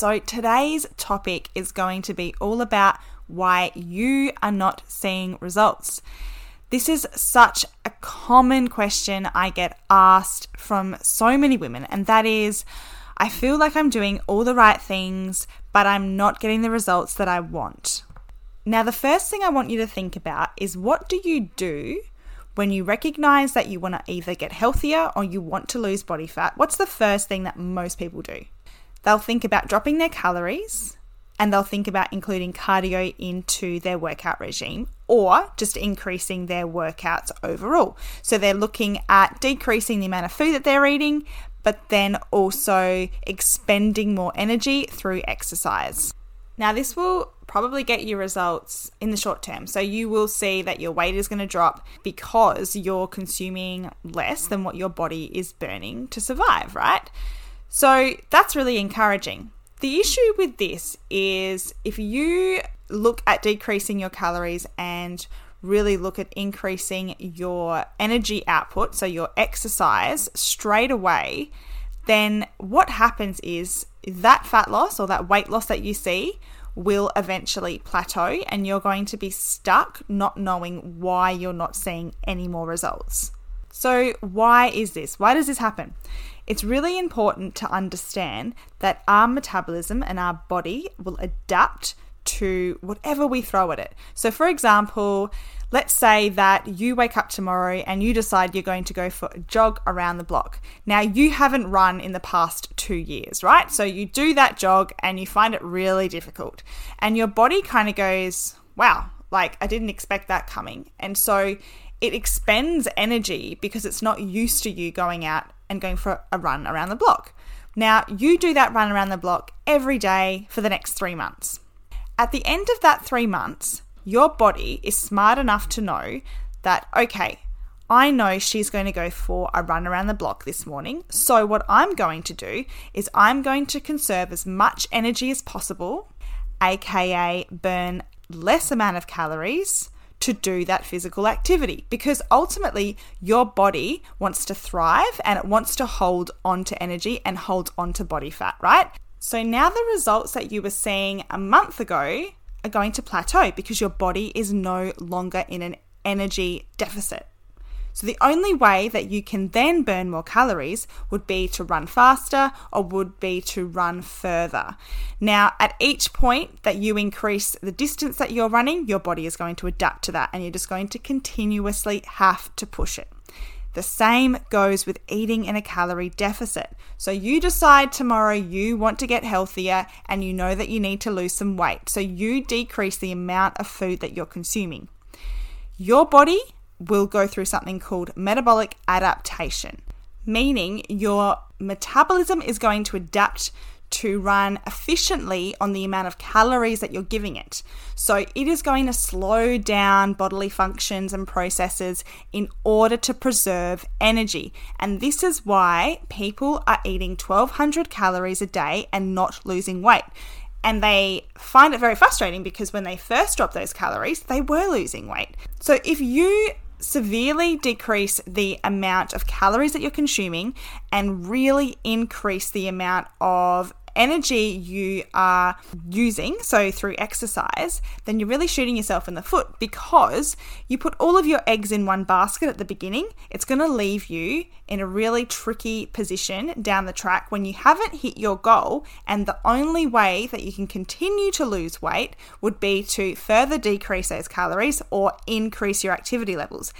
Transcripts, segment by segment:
So, today's topic is going to be all about why you are not seeing results. This is such a common question I get asked from so many women, and that is I feel like I'm doing all the right things, but I'm not getting the results that I want. Now, the first thing I want you to think about is what do you do when you recognize that you want to either get healthier or you want to lose body fat, what's the first thing that most people do? They'll think about dropping their calories and they'll think about including cardio into their workout regime or just increasing their workouts overall. So they're looking at decreasing the amount of food that they're eating, but then also expending more energy through exercise. Now, this will probably get you results in the short term. So, you will see that your weight is going to drop because you're consuming less than what your body is burning to survive, right? So, that's really encouraging. The issue with this is if you look at decreasing your calories and really look at increasing your energy output, so your exercise straight away, then what happens is that fat loss or that weight loss that you see will eventually plateau and you're going to be stuck not knowing why you're not seeing any more results. So, why is this? Why does this happen? It's really important to understand that our metabolism and our body will adapt to whatever we throw at it. So, for example, let's say that you wake up tomorrow and you decide you're going to go for a jog around the block. Now, you haven't run in the past two years, right? So, you do that jog and you find it really difficult. And your body kind of goes, wow, like I didn't expect that coming. And so, it expends energy because it's not used to you going out and going for a run around the block. Now, you do that run around the block every day for the next three months. At the end of that three months, your body is smart enough to know that, okay, I know she's going to go for a run around the block this morning. So, what I'm going to do is I'm going to conserve as much energy as possible, aka burn less amount of calories to do that physical activity because ultimately your body wants to thrive and it wants to hold on to energy and hold on to body fat, right? So now the results that you were seeing a month ago are going to plateau because your body is no longer in an energy deficit. So the only way that you can then burn more calories would be to run faster or would be to run further. Now, at each point that you increase the distance that you're running, your body is going to adapt to that and you're just going to continuously have to push it. The same goes with eating in a calorie deficit. So you decide tomorrow you want to get healthier and you know that you need to lose some weight. So you decrease the amount of food that you're consuming. Your body will go through something called metabolic adaptation, meaning your metabolism is going to adapt to run efficiently on the amount of calories that you're giving it. So it is going to slow down bodily functions and processes in order to preserve energy. And this is why people are eating 1200 calories a day and not losing weight. And they find it very frustrating because when they first dropped those calories, they were losing weight. So if you severely decrease the amount of calories that you're consuming and really increase the amount of energy you are using, so through exercise, then you're really shooting yourself in the foot because you put all of your eggs in one basket at the beginning. It's going to leave you in a really tricky position down the track when you haven't hit your goal. And the only way that you can continue to lose weight would be to further decrease those calories or increase your activity levels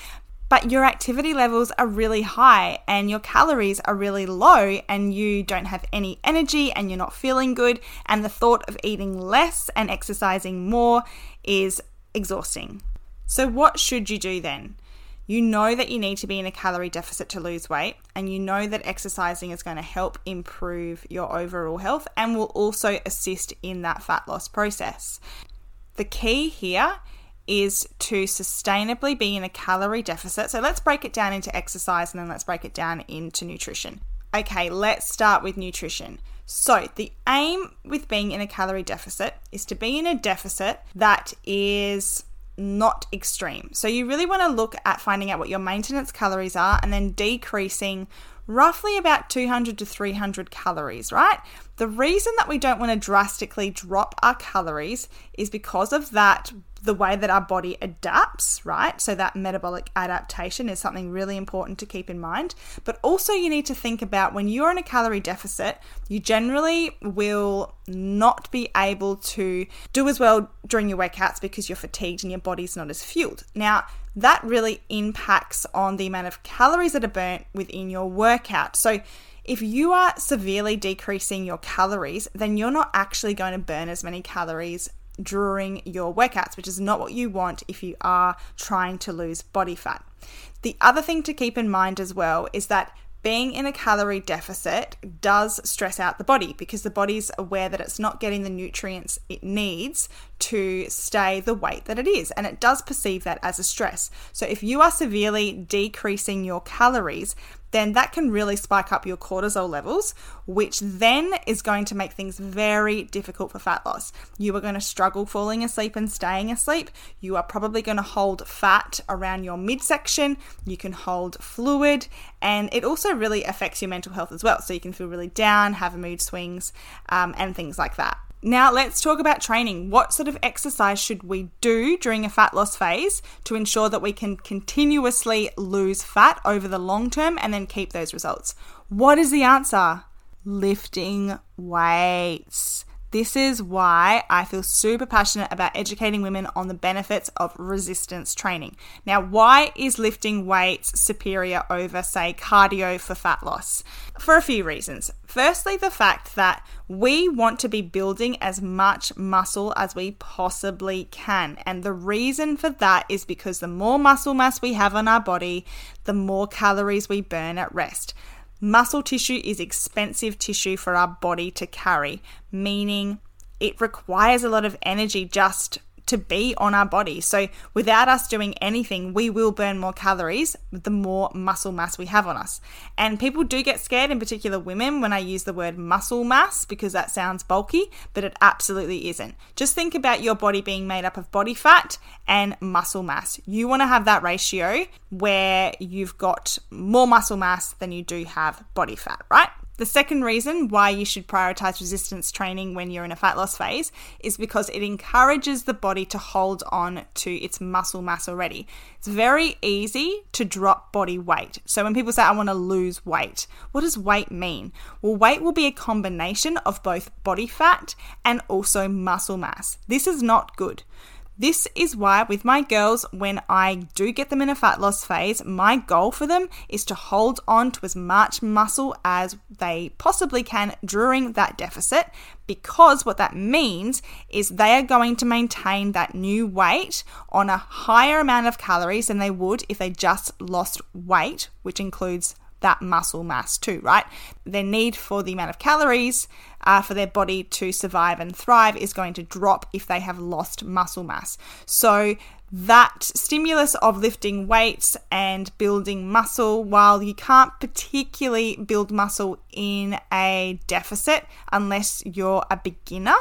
but your activity levels are really high and your calories are really low and you don't have any energy and you're not feeling good and the thought of eating less and exercising more is exhausting. So what should you do then? you know that you need to be in a calorie deficit to lose weight, and you know that exercising is going to help improve your overall health and will also assist in that fat loss process. The key here is to sustainably be in a calorie deficit. So let's break it down into exercise and then let's break it down into nutrition. Okay, let's start with nutrition. So, the aim with being in a calorie deficit is to be in a deficit that is not extreme. So you really want to look at finding out what your maintenance calories are and then decreasing roughly about 200 to 300 calories, right? The reason that we don't want to drastically drop our calories is because of that the way that our body adapts, right? So, that metabolic adaptation is something really important to keep in mind. But also, you need to think about when you're in a calorie deficit, you generally will not be able to do as well during your workouts because you're fatigued and your body's not as fueled. Now, that really impacts on the amount of calories that are burnt within your workout. So, if you are severely decreasing your calories, then you're not actually going to burn as many calories during your workouts, which is not what you want if you are trying to lose body fat. The other thing to keep in mind as well is that being in a calorie deficit does stress out the body because the body's aware that it's not getting the nutrients it needs to stay the weight that it is, and it does perceive that as a stress. So, if you are severely decreasing your calories, then that can really spike up your cortisol levels, which then is going to make things very difficult for fat loss. You are going to struggle falling asleep and staying asleep. You are probably going to hold fat around your midsection. You can hold fluid, and it also really affects your mental health as well. So you can feel really down, have mood swings, um, and things like that. Now, let's talk about training. What sort of exercise should we do during a fat loss phase to ensure that we can continuously lose fat over the long term and then keep those results? What is the answer? Lifting weights. This is why I feel super passionate about educating women on the benefits of resistance training. Now, why is lifting weights superior over, say, cardio for fat loss? For a few reasons. Firstly, the fact that we want to be building as much muscle as we possibly can. And the reason for that is because the more muscle mass we have on our body, the more calories we burn at rest. Muscle tissue is expensive tissue for our body to carry, meaning it requires a lot of energy just to be on our body. So, without us doing anything, we will burn more calories the more muscle mass we have on us. And people do get scared, in particular women, when I use the word muscle mass because that sounds bulky, but it absolutely isn't. Just think about your body being made up of body fat and muscle mass. You want to have that ratio where you've got more muscle mass than you do have body fat, right? The second reason why you should prioritize resistance training when you're in a fat loss phase is because it encourages the body to hold on to its muscle mass already. It's very easy to drop body weight. So when people say, I want to lose weight, what does weight mean? Well, weight will be a combination of both body fat and also muscle mass. This is not good. This is why, with my girls, when I do get them in a fat loss phase, my goal for them is to hold on to as much muscle as they possibly can during that deficit, because what that means is they are going to maintain that new weight on a higher amount of calories than they would if they just lost weight, which includes that muscle mass too, right? Their need for the amount of calories uh, for their body to survive and thrive is going to drop if they have lost muscle mass. So, that stimulus of lifting weights and building muscle, while you can't particularly build muscle in a deficit unless you're a beginner,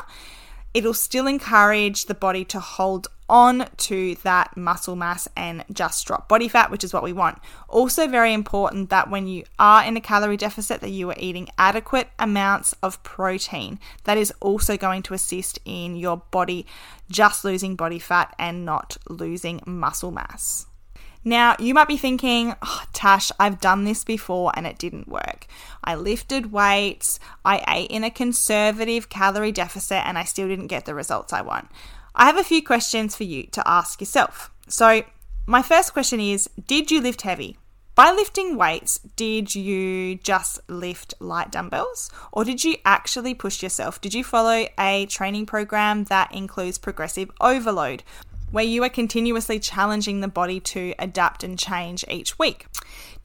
it'll still encourage the body to hold on to that muscle mass and just drop body fat, which is what we want. Also, very important that when you are in a calorie deficit, that you are eating adequate amounts of protein. That is also going to assist in your body just losing body fat and not losing muscle mass. Now, you might be thinking, oh, Tash, I've done this before and it didn't work. I lifted weights, I ate in a conservative calorie deficit, and I still didn't get the results I want. I have a few questions for you to ask yourself. So, my first question is Did you lift heavy? By lifting weights, did you just lift light dumbbells or did you actually push yourself? Did you follow a training program that includes progressive overload? where you are continuously challenging the body to adapt and change each week.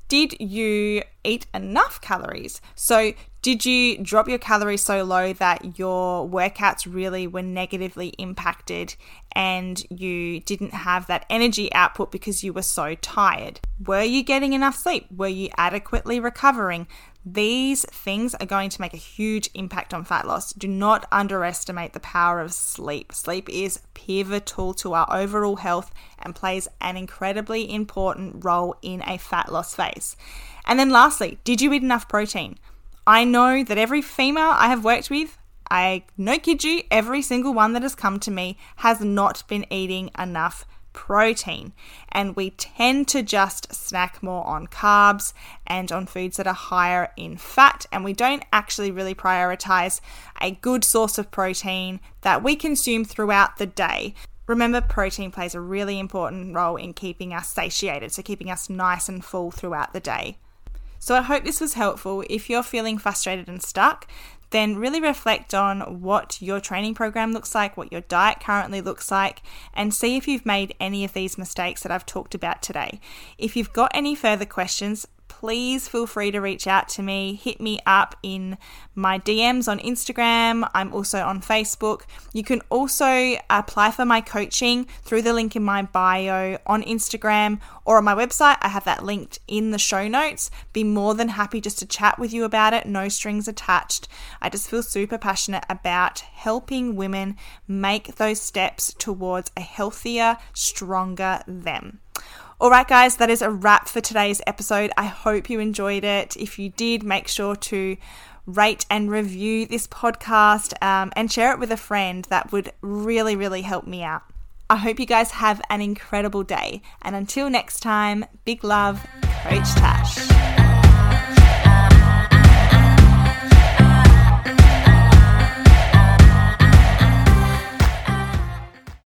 Did you eat enough calories? So, did you drop your calories so low that your workouts really were negatively impacted and you didn't have that energy output because you were so tired? Were you getting enough sleep? Were you adequately recovering? These things are going to make a huge impact on fat loss. Do not underestimate the power of sleep. Sleep is pivotal to our overall health and plays an incredibly important role in a fat loss phase. And then, lastly, did you eat enough protein? I know that every female I have worked with, I no kid you, every single one that has come to me has not been eating enough protein. And we tend to just snack more on carbs and on foods that are higher in fat. And we don't actually really prioritize a good source of protein that we consume throughout the day. Remember, protein plays a really important role in keeping us satiated, so keeping us nice and full throughout the day. So, I hope this was helpful. If you're feeling frustrated and stuck, then really reflect on what your training program looks like, what your diet currently looks like, and see if you've made any of these mistakes that I've talked about today. If you've got any further questions, please feel free to reach out to me. Hit me up in my DMs on Instagram. I'm also on Facebook. You can also apply for my coaching through the link in my bio on Instagram or on my website. I have that linked in the show notes. Be more than happy just to chat with you about it, no strings attached. I just feel super passionate about helping women make those steps towards a healthier, stronger them. All right, guys, that is a wrap for today's episode. I hope you enjoyed it. If you did, make sure to rate and review this podcast um, and share it with a friend. That would really, really help me out. I hope you guys have an incredible day. And until next time, big love, Coach Tash.